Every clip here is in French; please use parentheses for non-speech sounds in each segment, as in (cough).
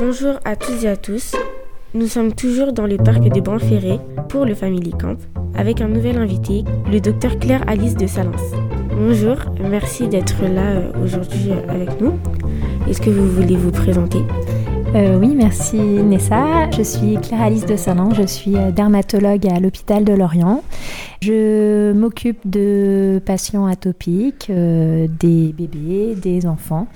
Bonjour à tous et à tous. Nous sommes toujours dans le parc des Ferré pour le Family Camp avec un nouvel invité, le docteur Claire Alice de Salence. Bonjour, merci d'être là euh, aujourd'hui euh, avec nous. Est-ce que vous voulez vous présenter? Euh, oui, merci Nessa. Je suis Claire Alice de Salence, je suis dermatologue à l'hôpital de Lorient. Je m'occupe de patients atopiques, des bébés, des enfants,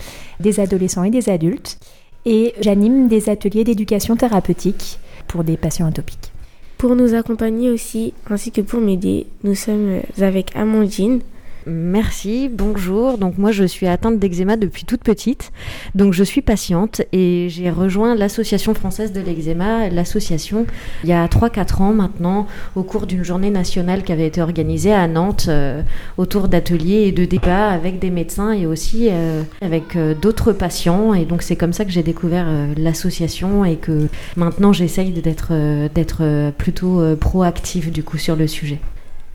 des adolescents et des adultes et j'anime des ateliers d'éducation thérapeutique pour des patients atopiques. Pour nous accompagner aussi, ainsi que pour m'aider, nous sommes avec Amandine, Merci, bonjour. Donc moi je suis atteinte d'eczéma depuis toute petite. Donc je suis patiente et j'ai rejoint l'association française de l'eczéma, l'association il y a 3-4 ans maintenant au cours d'une journée nationale qui avait été organisée à Nantes euh, autour d'ateliers et de débats avec des médecins et aussi euh, avec euh, d'autres patients et donc c'est comme ça que j'ai découvert l'association et que maintenant j'essaye d'être d'être plutôt proactive du coup sur le sujet.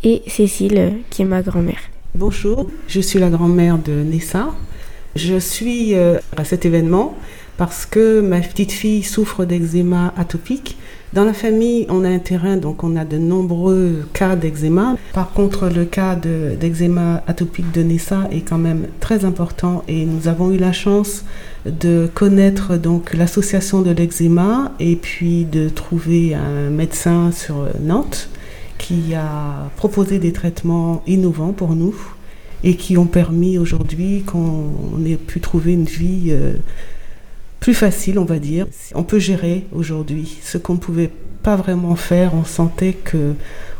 Et Cécile qui est ma grand-mère. Bonjour, je suis la grand-mère de Nessa. Je suis euh, à cet événement parce que ma petite fille souffre d'eczéma atopique. Dans la famille, on a un terrain, donc on a de nombreux cas d'eczéma. Par contre, le cas d'eczéma atopique de Nessa est quand même très important et nous avons eu la chance de connaître l'association de l'eczéma et puis de trouver un médecin sur Nantes qui a proposé des traitements innovants pour nous et qui ont permis aujourd'hui qu'on ait pu trouver une vie euh, plus facile, on va dire. On peut gérer aujourd'hui ce qu'on ne pouvait pas vraiment faire. On sentait que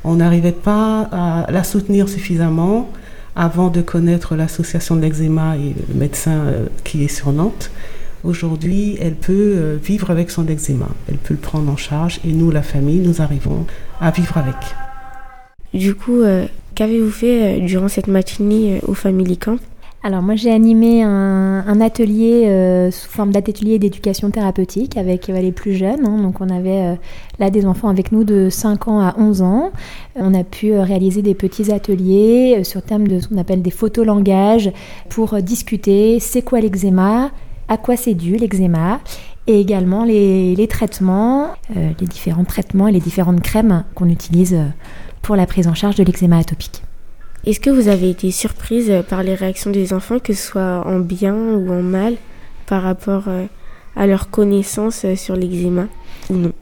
on n'arrivait pas à la soutenir suffisamment avant de connaître l'association de l'eczéma et le médecin euh, qui est sur Nantes. Aujourd'hui, elle peut euh, vivre avec son eczéma. Elle peut le prendre en charge et nous, la famille, nous arrivons à vivre avec. Du coup, euh, qu'avez-vous fait euh, durant cette matinée euh, au Family Camp? Alors moi j'ai animé un, atelier sous forme d'atelier d'éducation thérapeutique avec les plus jeunes. Hein. donc on avait là des enfants avec nous de 5 ans à 11 ans. On a pu réaliser des petits ateliers sur thème de ce qu'on appelle des photolangages pour discuter c'est quoi l'eczéma, à quoi c'est dû l'eczéma et également les, les traitements, les différents traitements et les différentes crèmes qu'on utilise pour la prise en charge de l'eczéma atopique. Est-ce que vous avez été surprise par les réactions des enfants, que ce soit en bien ou en mal, par rapport euh, à leur connaissance euh, sur l'eczéma ou non?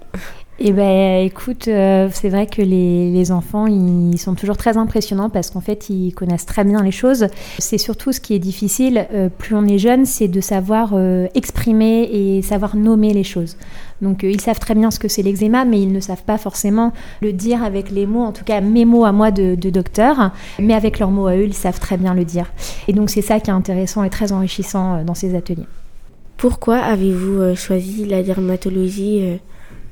Eh ben, écoute, euh, c'est vrai que les, les, enfants, ils sont toujours très impressionnants parce qu'en fait, ils connaissent très bien les choses. C'est surtout ce qui est difficile, euh, plus on est jeune, c'est de savoir euh, exprimer et savoir nommer les choses. Donc, ils savent très bien ce que c'est l'eczéma, mais ils ne savent pas forcément le dire avec les mots, en tout cas mes mots à moi de, de docteur, mais avec leurs mots à eux, ils savent très bien le dire. Et donc, c'est ça qui est intéressant et très enrichissant dans ces ateliers. Pourquoi avez-vous choisi la dermatologie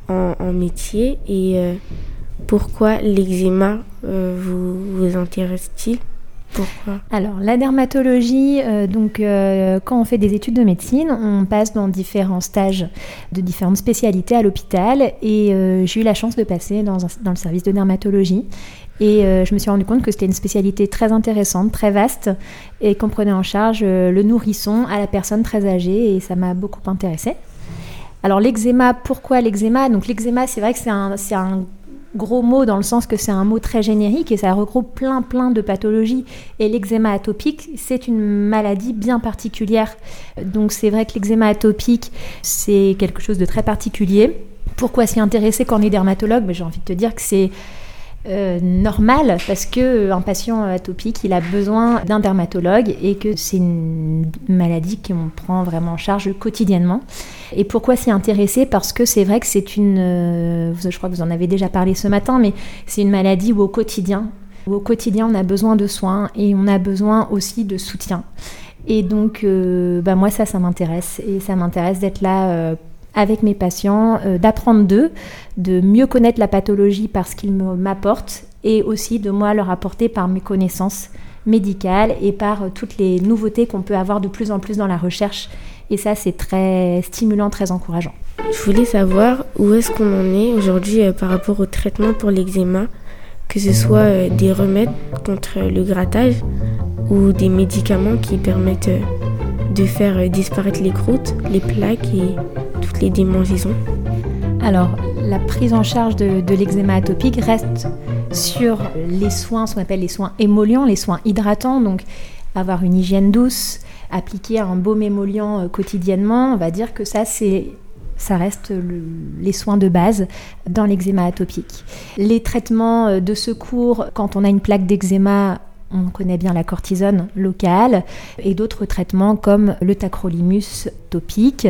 en, métier et euh, pourquoi l'eczéma euh, vous, vous intéresse-t-il? Pourquoi? Alors, la dermatologie, euh, donc quand on fait des études de médecine, on passe dans différents stages de différentes spécialités à l'hôpital et j'ai eu la chance de passer dans, dans, le service de dermatologie. Et je me suis rendu compte que c'était une spécialité très intéressante, très vaste et qu'on prenait en charge le nourrisson à la personne très âgée et ça m'a beaucoup intéressée. Alors l'eczéma, pourquoi l'eczéma? Donc l'eczéma, c'est vrai que c'est un, gros mot dans le sens que c'est un mot très générique et ça regroupe plein plein de pathologies. Et l'eczéma atopique, c'est une maladie bien particulière. Donc c'est vrai que l'eczéma atopique, c'est quelque chose de très particulier. Pourquoi s'y intéresser quand on est dermatologue? J'ai envie de te dire que c'est euh, normal parce que euh, un patient atopique il a besoin d'un dermatologue et que c'est une maladie qu'on prend vraiment en charge quotidiennement. Et pourquoi s'y intéresser? Parce que c'est vrai que c'est une, euh, je crois que vous en avez déjà parlé ce matin, mais c'est une maladie où au quotidien, où au quotidien on a besoin de soins et on a besoin aussi de soutien. Et donc, bah moi ça, ça m'intéresse et ça m'intéresse d'être là avec mes patients, euh, d'apprendre d'eux, de mieux connaître la pathologie parce qu'ils m'apportent et aussi de moi leur apporter par mes connaissances médicales et par euh, toutes les nouveautés qu'on peut avoir de plus en plus dans la recherche. Et ça, c'est très stimulant, très encourageant. Je voulais savoir où est-ce qu'on en est aujourd'hui euh, par rapport au traitement pour l'eczéma, que ce soit des remèdes contre le grattage ou des médicaments qui permettent de faire disparaître les croûtes, les plaques et toutes les démangeaisons Alors, la prise en charge de, de l'eczéma atopique reste sur les soins, ce qu'on appelle les soins émollients, les soins hydratants, donc avoir une hygiène douce, appliquer un baume émollient euh, quotidiennement, on va dire que ça c'est ça reste les soins de base dans l'eczéma atopique. Les traitements euh, de secours quand on a une plaque d'eczéma on connaît bien la cortisone locale et d'autres traitements comme le tacrolimus topique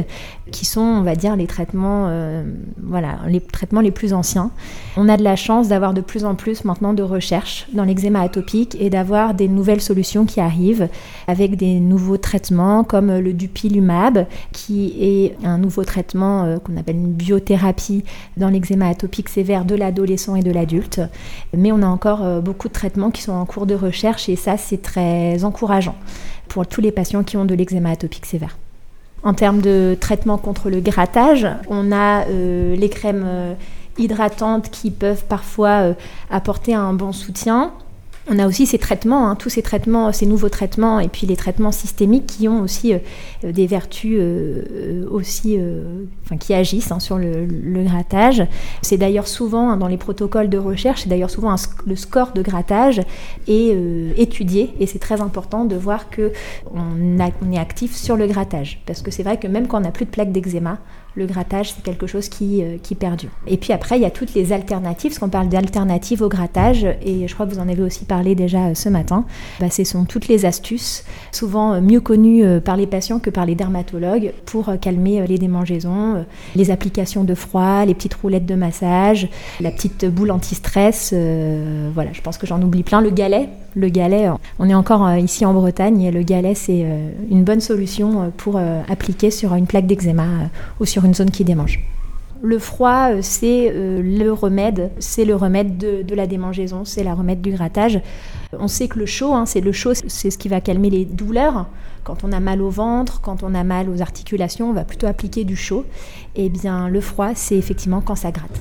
qui sont on va dire les traitements euh, voilà les traitements les plus anciens. On a de la chance d'avoir de plus en plus maintenant de recherche dans l'eczéma atopique et d'avoir des nouvelles solutions qui arrivent avec des nouveaux traitements comme le dupilumab qui est un nouveau traitement euh, qu'on appelle une biothérapie dans l'eczéma atopique sévère de l'adolescent et de l'adulte. Mais on a encore euh, beaucoup de traitements qui sont en cours de recherche et ça c'est très encourageant pour tous les patients qui ont de l'eczéma atopique sévère. En termes de traitement contre le grattage, on a euh, les crèmes euh, hydratantes qui peuvent parfois euh, apporter un bon soutien. On a aussi ces traitements, hein, tous ces traitements, ces nouveaux traitements, et puis les traitements systémiques qui ont aussi euh, des vertus euh, euh, aussi, enfin, qui agissent hein, sur le, grattage. C'est d'ailleurs souvent hein, dans les protocoles de recherche, c'est d'ailleurs souvent le score de grattage est étudié, et c'est très important de voir que on, on est actif sur le grattage, parce que c'est vrai que même quand on n'a plus de plaques d'eczéma, le grattage, c'est quelque chose qui, euh, qui perdure. Et puis après, il y a toutes les alternatives, parce qu'on parle d'alternatives au grattage, et je crois que vous en avez aussi parlé déjà euh, ce matin. Bah, ce sont toutes les astuces, souvent euh, mieux connues par les patients que par les dermatologues, pour calmer les démangeaisons, les applications de froid, les petites roulettes de massage, la petite boule anti-stress. voilà, je pense que j'en oublie plein. Le galet, le galet, on est encore ici en Bretagne, et le galet, c'est une bonne solution pour appliquer sur une plaque d'eczéma ou sur une zone qui démange. Le froid, euh, c'est euh, le remède, c'est le remède de, la démangeaison, c'est la remède du grattage. On sait que le chaud, hein, c'est le chaud, c'est ce qui va calmer les douleurs. Quand on a mal au ventre, quand on a mal aux articulations, on va plutôt appliquer du chaud. Et eh bien, le froid, c'est effectivement quand ça gratte.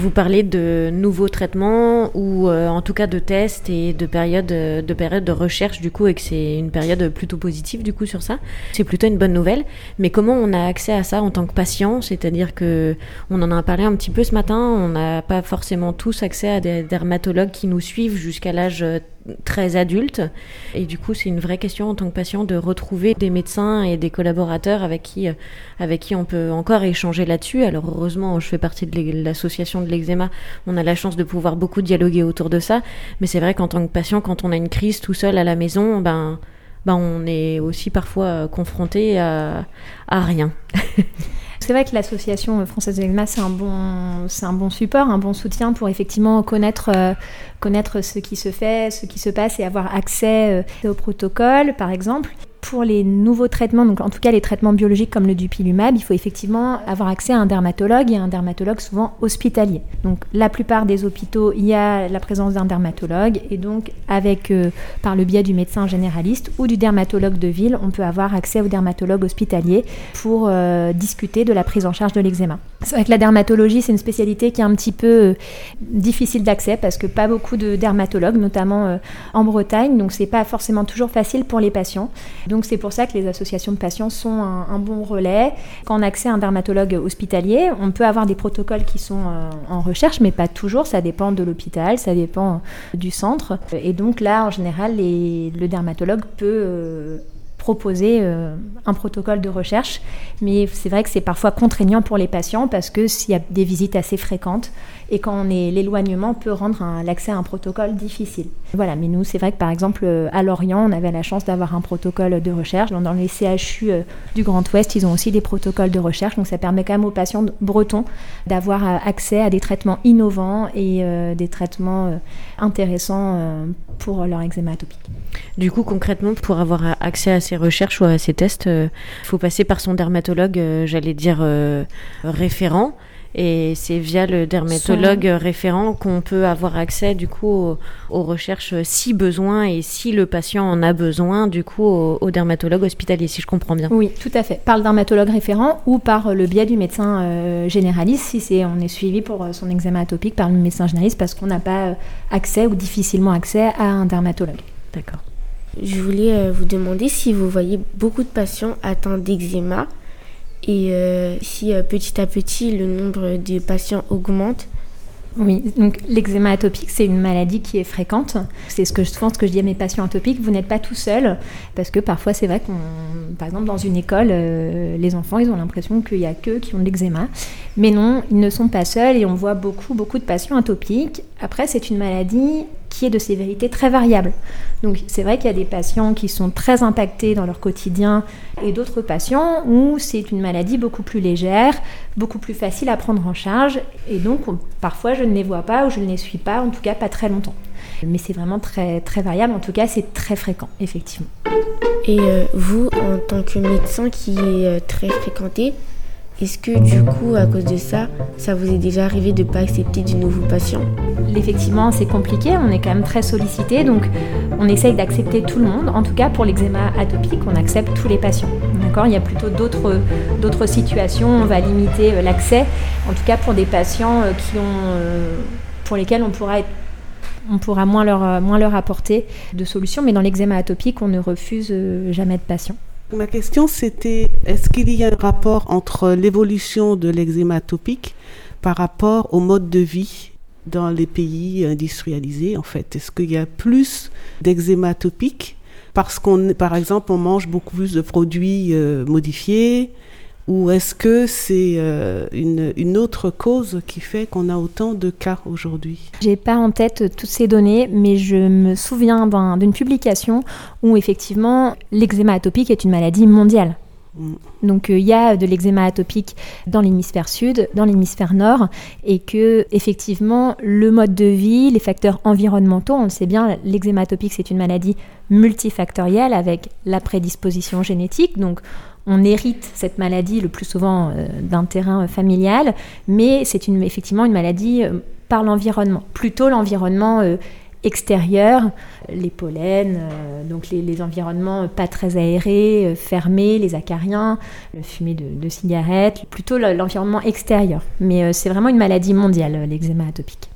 Vous parlez de nouveaux traitements ou euh, en tout cas de tests et de périodes de, période de recherche du coup et que c'est une période plutôt positive du coup sur ça. C'est plutôt une bonne nouvelle. Mais comment on a accès à ça en tant que patient? C'est-à-dire que on en a parlé un petit peu ce matin. On n'a pas forcément tous accès à des dermatologues qui nous suivent jusqu'à l'âge très adulte. Et du coup, c'est une vraie question en tant que patient de retrouver des médecins et des collaborateurs avec qui, euh, avec qui on peut encore échanger là-dessus. Alors heureusement, je fais partie de l'association de l'eczéma. On a la chance de pouvoir beaucoup dialoguer autour de ça. Mais c'est vrai qu'en tant que patient, quand on a une crise tout seul à la maison, ben, ben on est aussi parfois euh, confronté à, à rien. (laughs) C'est vrai que l'association française de l'eczéma, c'est un, bon, support, un bon soutien pour effectivement connaître, euh, connaître ce qui se fait, ce qui se passe et avoir accès euh, au protocole, par exemple pour les nouveaux traitements, donc en tout cas les traitements biologiques comme le dupilumab, il faut effectivement avoir accès à un dermatologue et un dermatologue souvent hospitalier. Donc la plupart des hôpitaux, il y a la présence d'un dermatologue et donc avec euh, par le biais du médecin généraliste ou du dermatologue de ville, on peut avoir accès au dermatologue hospitalier pour euh, discuter de la prise en charge de l'eczéma. C'est vrai que la dermatologie, c'est une spécialité qui est un petit peu euh, difficile d'accès parce que pas beaucoup de dermatologues, notamment en Bretagne, donc c'est pas forcément toujours facile pour les patients. Donc c'est pour ça que les associations de patients sont un, bon relais. Quand on a accès à un dermatologue hospitalier, on peut avoir des protocoles qui sont euh, en recherche, mais pas toujours. Ça dépend de l'hôpital, ça dépend du centre. Et donc là, en général, le dermatologue peut euh, proposer euh, un protocole de recherche. Mais c'est vrai que c'est parfois contraignant pour les patients parce que s'il y a des visites assez fréquentes, et quand on est l'éloignement peut rendre l'accès à un protocole difficile. Voilà, mais nous, c'est vrai que par exemple euh, à Lorient, on avait la chance d'avoir un protocole de recherche. Dans les CHU euh, du Grand Ouest, ils ont aussi des protocoles de recherche, donc ça permet quand même aux patients bretons d'avoir euh, accès à des traitements innovants et des traitements intéressants pour leur eczéma atopique. Du coup, concrètement, pour avoir accès à ces recherches ou à ces tests, il faut passer par son dermatologue, j'allais dire référent. Et c'est via le dermatologue référent qu'on peut avoir accès du coup aux, recherches si besoin et si le patient en a besoin du coup au, dermatologue hospitalier, si je comprends bien. Oui, tout à fait. Par le dermatologue référent ou par le biais du médecin euh, généraliste si c'est on est suivi pour euh, son examen atopique par le médecin généraliste parce qu'on n'a pas euh, accès ou difficilement accès à un dermatologue. D'accord. Je voulais vous demander si vous voyez beaucoup de patients atteints d'eczéma et euh, si euh, petit à petit le nombre de patients augmente oui, donc l'eczéma atopique, c'est une maladie qui est fréquente. C'est ce que je pense que je dis à mes patients atopiques, vous n'êtes pas tout seul, parce que parfois c'est vrai qu'on, par exemple dans une école, euh, les enfants, ils ont l'impression qu'il n'y a qu'eux qui ont de l'eczéma. Mais non, ils ne sont pas seuls et on voit beaucoup, beaucoup de patients atopiques. Après, c'est une maladie qui est de sévérité très variable. Donc c'est vrai qu'il y a des patients qui sont très impactés dans leur quotidien et d'autres patients où c'est une maladie beaucoup plus légère, beaucoup plus facile à prendre en charge et donc parfois je ne les vois pas ou je ne les suis pas, en tout cas pas très longtemps. Mais c'est vraiment très, très variable, en tout cas c'est très fréquent, effectivement. Et euh, vous, en tant que médecin qui est euh, très fréquenté, est-ce que du coup, à cause de ça, ça vous est déjà arrivé de ne pas accepter de nouveaux patients Effectivement, c'est compliqué, on est quand même très sollicité, donc on essaye d'accepter tout le monde. En tout cas, pour l'eczéma atopique, on accepte tous les patients. D'accord? Il y a plutôt d'autres, d'autres situations, on va limiter euh, l'accès, en tout cas pour des patients euh, qui ont, euh, pour lesquels on pourra on pourra moins leur, moins leur apporter de solutions, mais dans l'eczéma atopique, on ne refuse jamais de patients. Ma question, c'était est-ce qu'il y a un rapport entre l'évolution de l'eczéma atopique par rapport au mode de vie dans les pays industrialisés, en fait? Est-ce qu'il y a plus d'eczéma atopique parce qu'on, par exemple, on mange beaucoup plus de produits euh, modifiés ou est-ce que c'est euh, une, autre cause qui fait qu'on a autant de cas aujourd'hui? J'ai pas en tête toutes ces données, mais je me souviens d'une publication où effectivement l'eczéma atopique est une maladie mondiale. Mm. Donc euh, il y a de l'eczéma atopique dans l'hémisphère sud, dans l'hémisphère nord, et que effectivement le mode de vie, les facteurs environnementaux, on le sait bien, l'eczéma atopique c'est une maladie multifactorielle avec la prédisposition génétique. Donc on hérite cette maladie le plus souvent euh, d'un terrain familial, mais c'est effectivement une maladie euh, par l'environnement, plutôt l'environnement euh, extérieur, les pollens, donc les, environnements pas très aérés, fermés, les acariens, le fumée de, cigarettes, plutôt l'environnement extérieur. Mais c'est vraiment une maladie mondiale, l'eczéma atopique.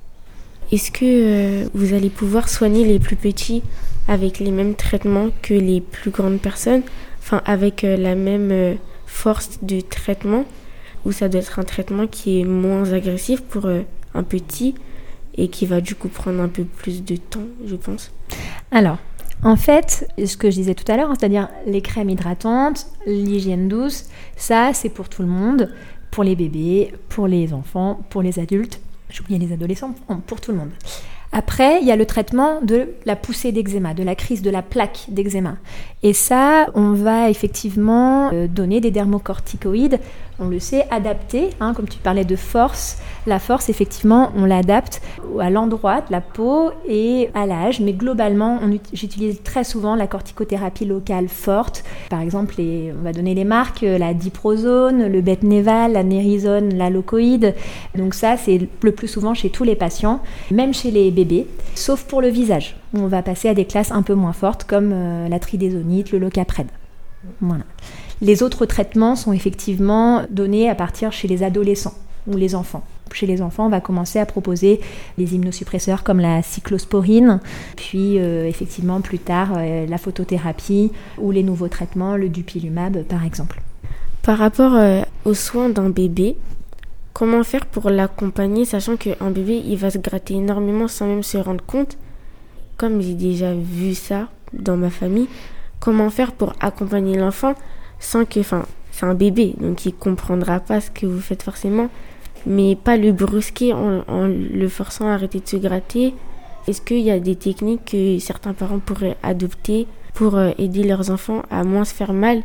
Est-ce que vous allez pouvoir soigner les plus petits avec les mêmes traitements que les plus grandes personnes? Enfin avec euh, la même euh, force de traitement, ou ça doit être un traitement qui est moins agressif pour euh, un petit et qui va du coup prendre un peu plus de temps, je pense. Alors, en fait, ce que je disais tout à l'heure, hein, c'est-à-dire les crèmes hydratantes, l'hygiène douce, ça c'est pour tout le monde, pour les bébés, pour les enfants, pour les adultes, j'oubliais les adolescents, pour tout le monde. Après, il y a le traitement de la poussée d'eczéma, de la crise de la plaque d'eczéma. Et ça, on va effectivement euh, donner des dermocorticoïdes, on le sait, adaptés, hein, comme tu parlais de force. La force, effectivement, on l'adapte à l'endroit la peau et à l'âge, mais globalement, j'utilise très souvent la corticothérapie locale forte. Par exemple, on va donner les marques, euh, la diprozone, le betnéval, la nérisone, la locoïde. Donc ça, c'est le plus souvent chez tous les patients, même chez les bébés, sauf pour le visage, on va passer à des classes un peu moins fortes, comme euh, la tridésonite, le locapred. Les autres traitements sont effectivement donnés à partir chez les adolescents ou les enfants. Chez les enfants, on va commencer à proposer les immunosuppresseurs comme la cyclosporine, puis euh, effectivement plus tard euh, la photothérapie ou les nouveaux traitements, le dupilumab par exemple. Par rapport euh, aux soins d'un bébé, comment faire pour l'accompagner sachant qu'un bébé il va se gratter énormément sans même se rendre compte? Comme j'ai déjà vu ça dans ma famille, comment faire pour accompagner l'enfant sans que, enfin, c'est un bébé, donc il comprendra pas ce que vous faites forcément, mais pas le brusquer en, le forçant à arrêter de se gratter. Est-ce qu'il y a des techniques que certains parents pourraient adopter pour euh, aider leurs enfants à moins se faire mal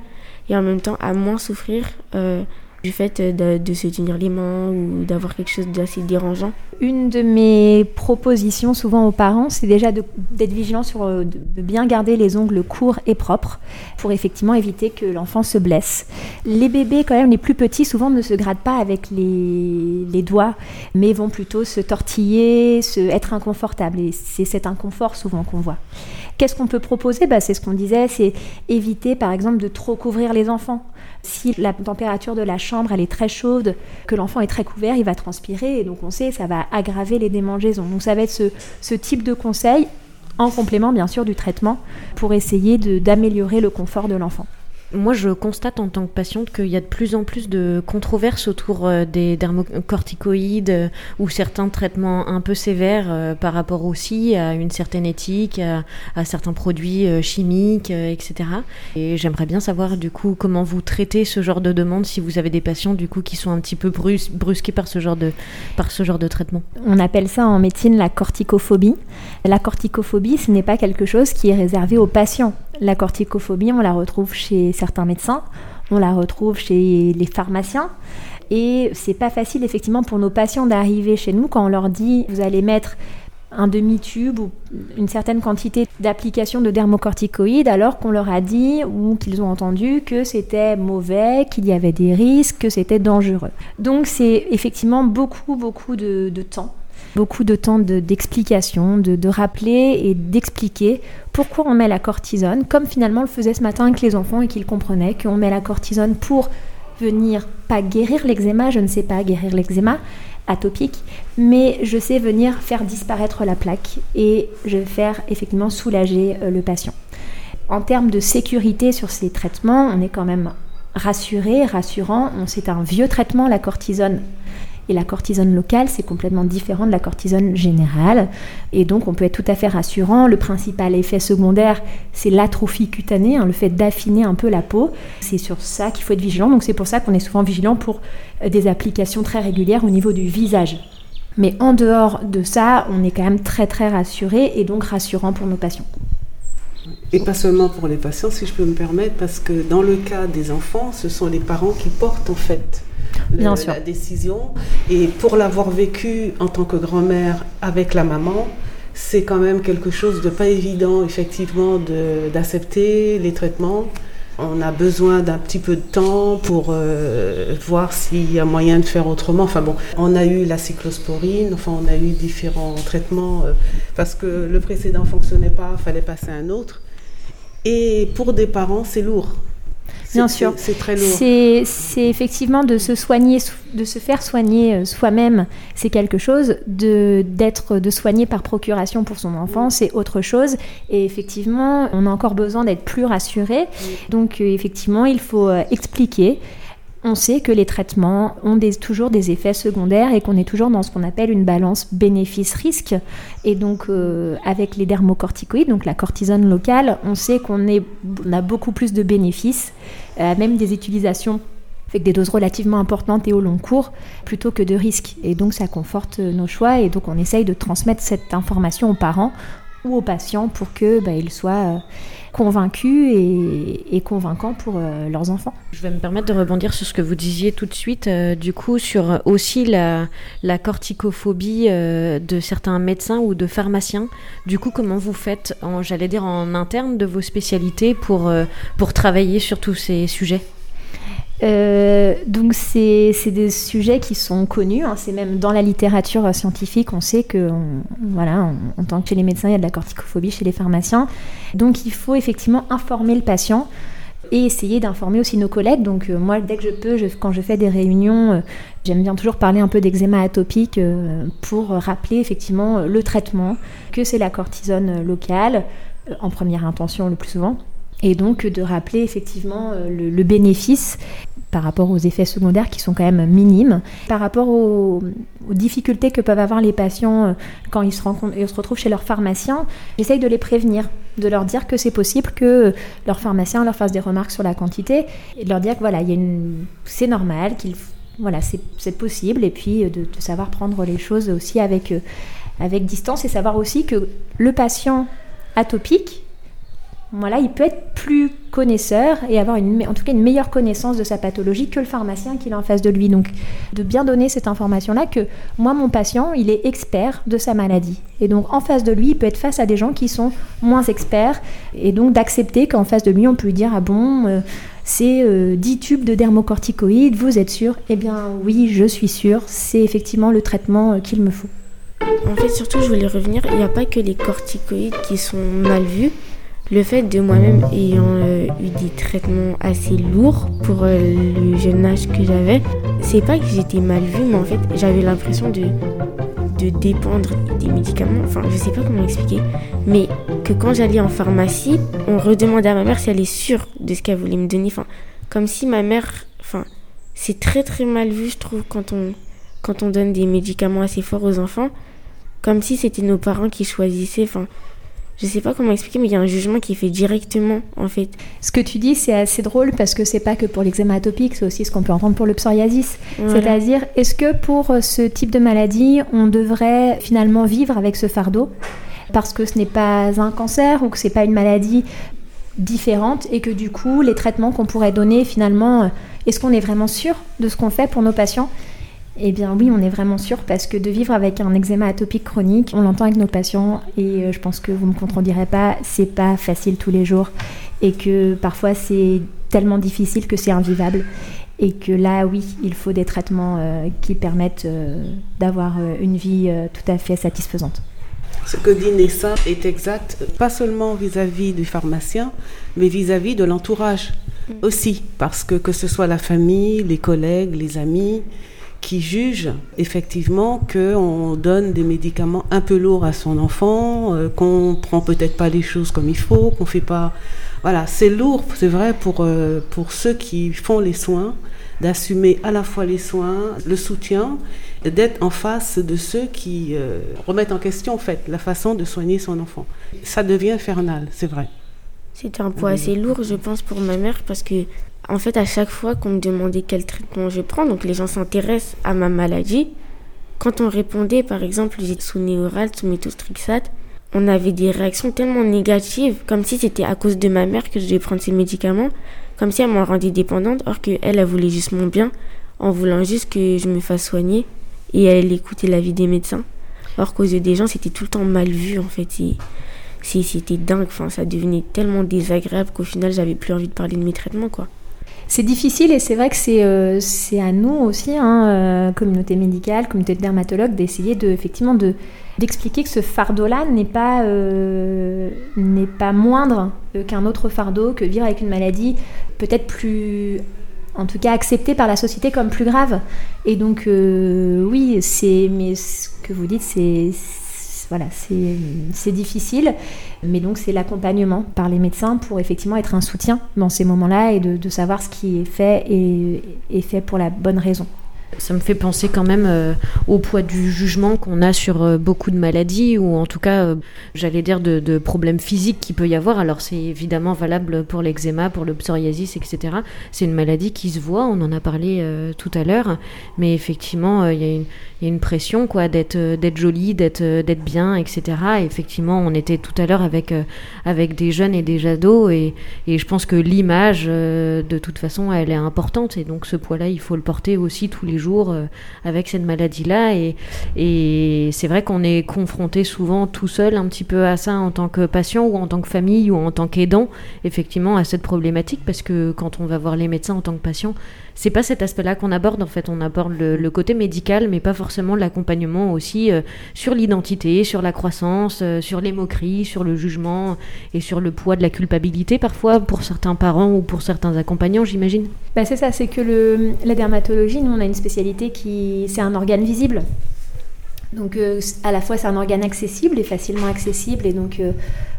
et en même temps à moins souffrir euh, du fait de, se tenir les mains ou d'avoir quelque chose d'assez dérangeant Une de mes propositions souvent aux parents, c'est déjà d'être vigilant sur euh, de, bien garder les ongles courts et propres pour effectivement éviter que l'enfant se blesse. Les bébés, quand même, les plus petits, souvent ne se grattent pas avec les, les doigts, mais vont plutôt se tortiller, se, être inconfortables. Et c'est cet inconfort souvent qu'on voit. Qu'est-ce qu'on peut proposer bah, C'est ce qu'on disait, c'est éviter par exemple de trop couvrir les enfants. Si la température de la chambre est très chaude, que l'enfant est très couvert, il va transpirer et donc on sait ça va aggraver les démangeaisons. Donc ça va être ce, type de conseil en complément bien sûr du traitement pour essayer d'améliorer le confort de l'enfant. Moi, je constate en tant que patiente qu'il y a de plus en plus de controverses autour euh, des dermocorticoïdes euh, ou certains traitements un peu sévères euh, par rapport aussi à une certaine éthique, à, certains produits chimiques, etc. Et j'aimerais bien savoir du coup comment vous traitez ce genre de demande si vous avez des patients du coup qui sont un petit peu brusqués par ce genre de par ce genre de traitement. On appelle ça en médecine la corticophobie. La corticophobie, ce n'est pas quelque chose qui est réservé aux patients. La corticophobie, on la retrouve chez certains médecins, on la retrouve chez les pharmaciens. Et c'est pas facile effectivement pour nos patients d'arriver chez nous quand on leur dit vous allez mettre un demi-tube ou une certaine quantité d'application de dermocorticoïdes alors qu'on leur a dit ou qu'ils ont entendu que c'était mauvais, qu'il y avait des risques, que c'était dangereux. Donc c'est effectivement beaucoup beaucoup de, temps beaucoup de temps d'explication, de, rappeler et d'expliquer pourquoi on met la cortisone, comme finalement on le faisait ce matin avec les enfants et qu'ils comprenaient qu'on met la cortisone pour venir pas guérir l'eczéma, je ne sais pas guérir l'eczéma atopique, mais je sais venir faire disparaître la plaque et je vais faire effectivement soulager euh, le patient. En termes de sécurité sur ces traitements, on est quand même rassuré, rassurant. C'est un vieux traitement, la cortisone et la cortisone locale, c'est complètement différent de la cortisone générale. Et donc, on peut être tout à fait rassurant. Le principal effet secondaire, c'est l'atrophie cutanée, hein, le fait d'affiner un peu la peau. C'est sur ça qu'il faut être vigilant. Donc, c'est pour ça qu'on est souvent vigilant pour euh, des applications très régulières au niveau du visage. Mais en dehors de ça, on est quand même très très rassuré et donc rassurant pour nos patients. Et pas seulement pour les patients, si je peux me permettre, parce que dans le cas des enfants, ce sont les parents qui portent en fait Bien sûr. la décision. Et pour l'avoir vécu en tant que grand-mère avec la maman, c'est quand même quelque chose de pas évident, effectivement, d'accepter les traitements. On a besoin d'un petit peu de temps pour euh, voir s'il y a moyen de faire autrement. Enfin bon, on a eu la cyclosporine, enfin on a eu différents traitements euh, parce que le précédent fonctionnait pas, il fallait passer à un autre. Et pour des parents, c'est lourd. Bien sûr. C'est très lourd. C'est effectivement de se soigner, de se faire soigner euh, soi-même, c'est quelque chose. De d'être de soigner par procuration pour son enfant, c'est autre chose. Et effectivement, on a encore besoin d'être plus rassuré. Donc euh, effectivement, il faut euh, expliquer on sait que les traitements ont toujours des effets secondaires et qu'on est toujours dans ce qu'on appelle une balance bénéfice-risque. Et donc, euh, avec les dermocorticoïdes, donc la cortisone locale, on sait qu'on a beaucoup plus de bénéfices, euh, même des utilisations avec des doses relativement importantes et au long cours, plutôt que de risques. Et donc, ça conforte nos choix. Et donc, on essaye de transmettre cette information aux parents ou aux patients pour qu'ils bah, soient euh, convaincus et, convaincants pour euh, leurs enfants. Je vais me permettre de rebondir sur ce que vous disiez tout de suite, euh, du coup, sur aussi la, la corticophobie de certains médecins ou de pharmaciens. Du coup, comment vous faites, j'allais dire en interne de vos spécialités pour, pour travailler sur tous ces sujets? Euh, donc c'est des sujets qui sont connus, hein. c'est même dans la littérature scientifique, on sait que voilà, en tant que chez les médecins, il y a de la corticophobie chez les pharmaciens. Donc il faut effectivement informer le patient et essayer d'informer aussi nos collègues. Donc euh, moi, dès que je peux, quand je fais des réunions, euh, j'aime bien toujours parler un peu d'eczéma atopique pour rappeler effectivement le traitement, que c'est la cortisone locale, en première intention le plus souvent et donc de rappeler effectivement le, bénéfice par rapport aux effets secondaires qui sont quand même minimes, par rapport aux, difficultés que peuvent avoir les patients euh, quand ils se, ils se retrouvent chez leur pharmacien, j'essaye de les prévenir, de leur dire que c'est possible que leur pharmacien leur fasse des remarques sur la quantité et de leur dire que voilà, c'est normal, qu'il voilà, c'est possible et puis de, de, savoir prendre les choses aussi avec, euh, avec distance et savoir aussi que le patient atopique voilà, il peut être plus connaisseur et avoir une, en tout cas une meilleure connaissance de sa pathologie que le pharmacien qui est en face de lui. Donc, de bien donner cette information-là que moi, mon patient, il est expert de sa maladie. Et donc, en face de lui, il peut être face à des gens qui sont moins experts. Et donc, d'accepter qu'en face de lui, on peut lui dire Ah bon, euh, c'est 10 euh, tubes de dermocorticoïdes, vous êtes sûr? Eh bien, oui, je suis sûr, c'est effectivement le traitement euh, qu'il me faut. En fait, surtout, je voulais revenir, il n'y a pas que les corticoïdes qui sont mal vus le fait de moi-même ayant euh, eu des traitements assez lourds pour euh, le jeune âge que j'avais, c'est pas que j'étais mal vue, mais en fait j'avais l'impression de, de dépendre des médicaments. Enfin, je sais pas comment expliquer, mais que quand j'allais en pharmacie, on redemandait à ma mère si elle est sûre de ce qu'elle voulait me donner. Enfin, comme si ma mère, enfin, c'est très très mal vu, je trouve, quand on, quand on donne des médicaments assez forts aux enfants, comme si c'était nos parents qui choisissaient. Enfin, je sais pas comment expliquer, mais il y a un jugement qui est fait directement, en fait. Ce que tu dis, c'est assez drôle parce que c'est pas que pour l'eczéma atopique, c'est aussi ce qu'on peut entendre pour le psoriasis. C'est-à-dire, est-ce que pour ce type de maladie, on devrait finalement vivre avec ce fardeau parce que ce n'est pas un cancer ou que c'est pas une maladie différente et que du coup, les traitements qu'on pourrait donner finalement, est-ce qu'on est vraiment sûr de ce qu'on fait pour nos patients? Eh bien oui, on est vraiment sûr parce que de vivre avec un eczéma atopique chronique, on l'entend avec nos patients et euh, je pense que vous ne me contredirez pas, c'est pas facile tous les jours et que parfois c'est tellement difficile que c'est invivable et que là oui, il faut des traitements euh, qui permettent euh, d'avoir une vie tout à fait satisfaisante. Ce que dit Nessa est exact, pas seulement vis-à-vis du pharmacien, mais vis-à-vis de l'entourage mm. aussi, parce que que ce soit la famille, les collègues, les amis, qui juge effectivement qu'on donne des médicaments un peu lourds à son enfant, euh, qu'on prend peut-être pas les choses comme il faut, qu'on fait pas. Voilà, c'est lourd, c'est vrai pour, euh, pour ceux qui font les soins, d'assumer à la fois les soins, le soutien, d'être en face de ceux qui euh, remettent en question en fait la façon de soigner son enfant. Ça devient infernal, c'est vrai. C'était un poids assez lourd, je pense, pour ma mère parce que en fait, à chaque fois qu'on me demandait quel traitement je prends, donc les gens s'intéressent à ma maladie, quand on répondait, par exemple, j'ai sous néoral, sous méthotrexate, on avait des réactions tellement négatives, comme si c'était à cause de ma mère que je devais prendre ces médicaments, comme si elle m'en rendait dépendante, or qu'elle, elle voulait juste mon bien, en voulant juste que je me fasse soigner, et elle écoutait l'avis des médecins. Or qu'aux yeux des gens, c'était tout le temps mal vu, en fait. C'était dingue, enfin, ça devenait tellement désagréable qu'au final, j'avais plus envie de parler de mes traitements, quoi c'est difficile et c'est vrai que c'est euh, à nous aussi, hein, euh, communauté médicale, communauté de dermatologues, d'essayer de, effectivement de, d'expliquer que ce fardeau-là n'est pas, euh, n'est pas moindre qu'un autre fardeau, que vivre avec une maladie peut-être plus en tout cas accepté par la société comme plus grave. Et donc oui, c'est mais ce que vous dites, c'est voilà, c'est difficile, mais donc c'est l'accompagnement par les médecins pour effectivement être un soutien dans ces moments-là et de, savoir ce qui est fait et, et fait pour la bonne raison. Ça me fait penser quand même euh, au poids du jugement qu'on a sur euh, beaucoup de maladies, ou en tout cas, euh, j'allais dire, de, problèmes physiques qu'il peut y avoir. Alors c'est évidemment valable pour l'eczéma, pour le psoriasis, etc. C'est une maladie qui se voit, on en a parlé tout à l'heure, mais effectivement, il y, a une pression quoi, d'être jolie, d'être bien, etc. Et effectivement, on était tout à l'heure avec, avec des jeunes et des ados, et, et je pense que l'image, de toute façon, elle est importante, et donc ce poids-là, il faut le porter aussi tous les jours euh, avec cette maladie-là. Et, et c'est vrai qu'on est confronté souvent tout seul un petit peu à ça en tant que patient ou en tant que famille ou en tant qu'aidant, effectivement, à cette problématique, parce que quand on va voir les médecins en tant que patient, c'est pas cet aspect-là qu'on aborde en fait. On aborde le, côté médical, mais pas forcément l'accompagnement aussi euh, sur l'identité, sur la croissance, euh, sur les moqueries, sur le jugement et sur le poids de la culpabilité parfois pour certains parents ou pour certains accompagnants, j'imagine. Bah c'est ça, c'est que la dermatologie, nous on a une spécialité qui c'est un organe visible. Donc euh, à la fois c'est un organe accessible et facilement accessible et donc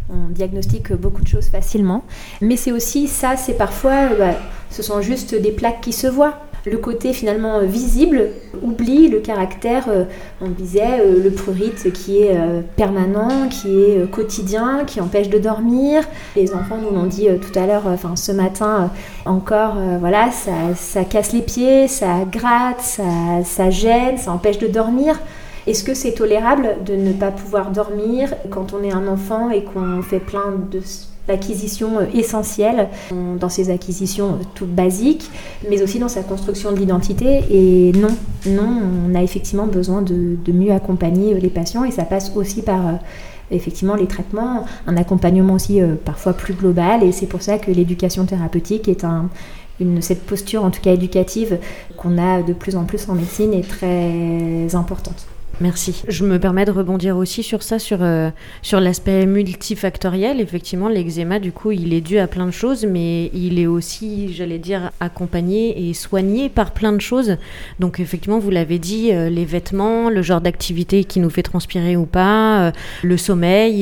on diagnostique beaucoup de choses facilement. Mais c'est aussi ça, c'est parfois, bah, ce sont juste des plaques qui se voient. Le côté finalement visible oublie le caractère, euh, on disait, euh, le prurite qui est euh, permanent, qui est quotidien, qui empêche de dormir. Les enfants nous l'ont dit tout à l'heure, enfin ce matin encore, voilà, ça, casse les pieds, ça gratte, ça gêne, ça empêche de dormir. Est-ce que c'est tolérable de ne pas pouvoir dormir quand on est un enfant et qu'on fait plein d'acquisitions euh, essentielles dans ses acquisitions euh, toutes basiques, mais aussi dans sa construction de l'identité. Et non, non, on a effectivement besoin de, mieux accompagner euh, les patients et ça passe aussi par effectivement les traitements, un accompagnement aussi parfois plus global. Et c'est pour ça que l'éducation thérapeutique est un, cette posture, en tout cas éducative, qu'on a de plus en plus en médecine est très importante. Merci. Je me permets de rebondir aussi sur ça, sur, euh, sur l'aspect multifactoriel. Effectivement, l'eczéma, du coup, il est dû à plein de choses, mais il est aussi, j'allais dire, accompagné et soigné par plein de choses. Donc, effectivement, vous l'avez dit, euh, les vêtements, le genre d'activité qui nous fait transpirer ou pas, euh, le sommeil,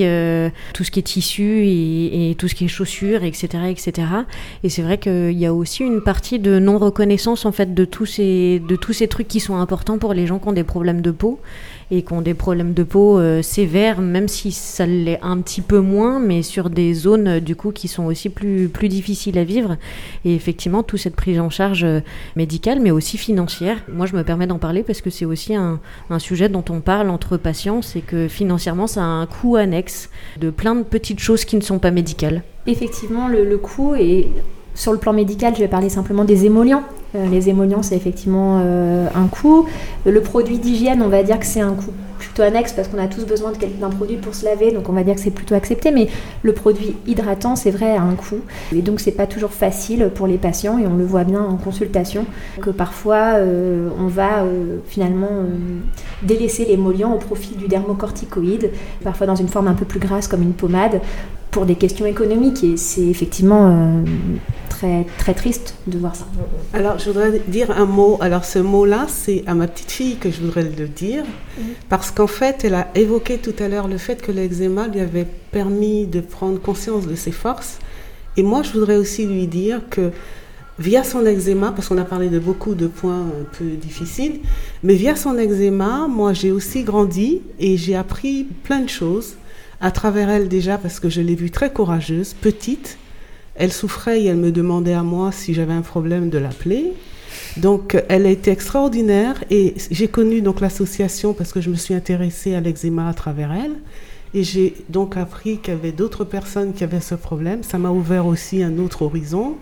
tout ce qui est tissu et, et, tout ce qui est chaussures, etc., etc. Et c'est vrai qu'il y a aussi une partie de non-reconnaissance, en fait, de tous, ces, de tous ces trucs qui sont importants pour les gens qui ont des problèmes de peau et qui ont des problèmes de peau euh, sévères, même si ça l'est un petit peu moins, mais sur des zones euh, du coup qui sont aussi plus, plus difficiles à vivre. Et effectivement, toute cette prise en charge euh, médicale, mais aussi financière. Moi, je me permets d'en parler parce que c'est aussi un, sujet dont on parle entre patients, c'est que financièrement, ça a un coût annexe de plein de petites choses qui ne sont pas médicales. Effectivement, le coût est sur le plan médical, je vais parler simplement des émollients. Euh, les émollients, c'est effectivement euh, un coût. Le produit d'hygiène, on va dire que c'est un coût plutôt annexe parce qu'on a tous besoin d'un produit pour se laver, donc on va dire que c'est plutôt accepté. Mais le produit hydratant, c'est vrai, a un coût. Et donc, c'est pas toujours facile pour les patients, et on le voit bien en consultation, que parfois euh, on va finalement délaisser l'émollient au profit du dermocorticoïde, parfois dans une forme un peu plus grasse comme une pommade, pour des questions économiques. Et c'est effectivement très, très triste de voir ça. Alors, je voudrais dire un mot. Alors, ce mot-là, c'est à ma petite fille que je voudrais le dire, parce qu'en fait, elle a évoqué tout à l'heure le fait que l'eczéma lui avait permis de prendre conscience de ses forces. Et moi, je voudrais aussi lui dire que via son eczéma, parce qu'on a parlé de beaucoup de points un peu difficiles, mais via son eczéma, moi, j'ai aussi grandi et j'ai appris plein de choses à travers elle déjà, parce que je l'ai vue très courageuse, petite, elle souffrait et elle me demandait à moi si j'avais un problème de l'appeler. Donc, elle a été extraordinaire et j'ai connu donc l'association parce que je me suis intéressée à l'eczéma à travers elle. Et j'ai donc appris qu'il y avait d'autres personnes qui avaient ce problème. Ça m'a ouvert aussi un autre horizon.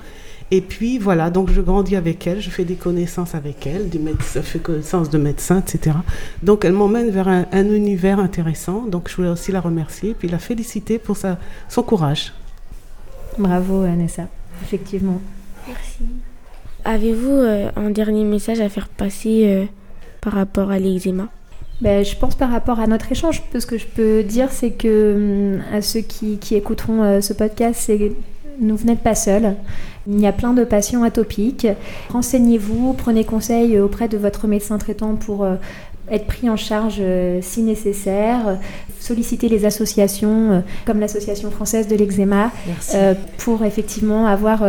Et puis voilà, donc je grandis avec elle, je fais des connaissances avec elle, des je fais connaissances de médecins, etc. Donc elle m'emmène vers un, univers intéressant. Donc je voulais aussi la remercier et puis la féliciter pour son courage. Bravo, Anessa. Effectivement. Merci. Avez-vous euh, un dernier message à faire passer euh, par rapport à l'eczéma? Ben, je pense par rapport à notre échange, ce que je peux dire, c'est que hum, à ceux qui, écouteront euh, ce podcast, c'est nous, vous n'êtes pas seuls. Il y a plein de patients atopiques. Renseignez-vous, prenez conseil auprès de votre médecin traitant pour être pris en charge si nécessaire, solliciter les associations euh, comme l'Association française de l'eczéma euh, pour effectivement avoir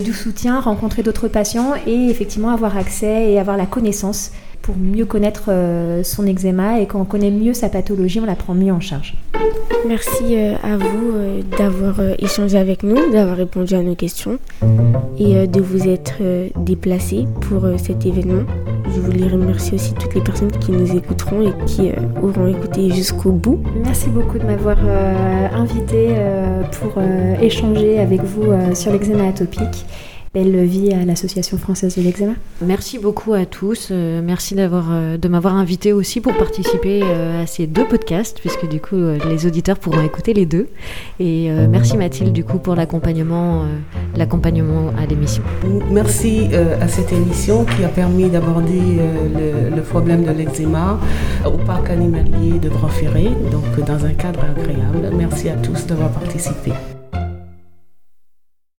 du soutien, rencontrer d'autres patients et effectivement avoir accès et avoir la connaissance pour mieux connaître son eczéma et quand on connaît mieux sa pathologie, on la prend mieux en charge. Merci à vous d'avoir échangé avec nous, d'avoir répondu à nos questions et de vous être déplacé pour cet événement. Je voulais remercier aussi toutes les personnes qui nous écouteront et qui euh, auront écouté jusqu'au bout. Merci beaucoup de m'avoir euh, invité euh, pour échanger avec vous sur l'eczéma atopique. Belle vie à l'Association française de l'eczéma. Merci beaucoup à tous. Euh, merci d'avoir, euh, de m'avoir invité aussi pour participer euh, à ces deux podcasts, puisque du coup les auditeurs pourront écouter les deux. Et merci Mathilde du coup pour l'accompagnement, l'accompagnement à l'émission. Merci à cette émission qui a permis d'aborder le, le, problème de l'eczéma au parc animalier de Grand-Ferré, donc dans un cadre agréable. Merci à tous d'avoir participé.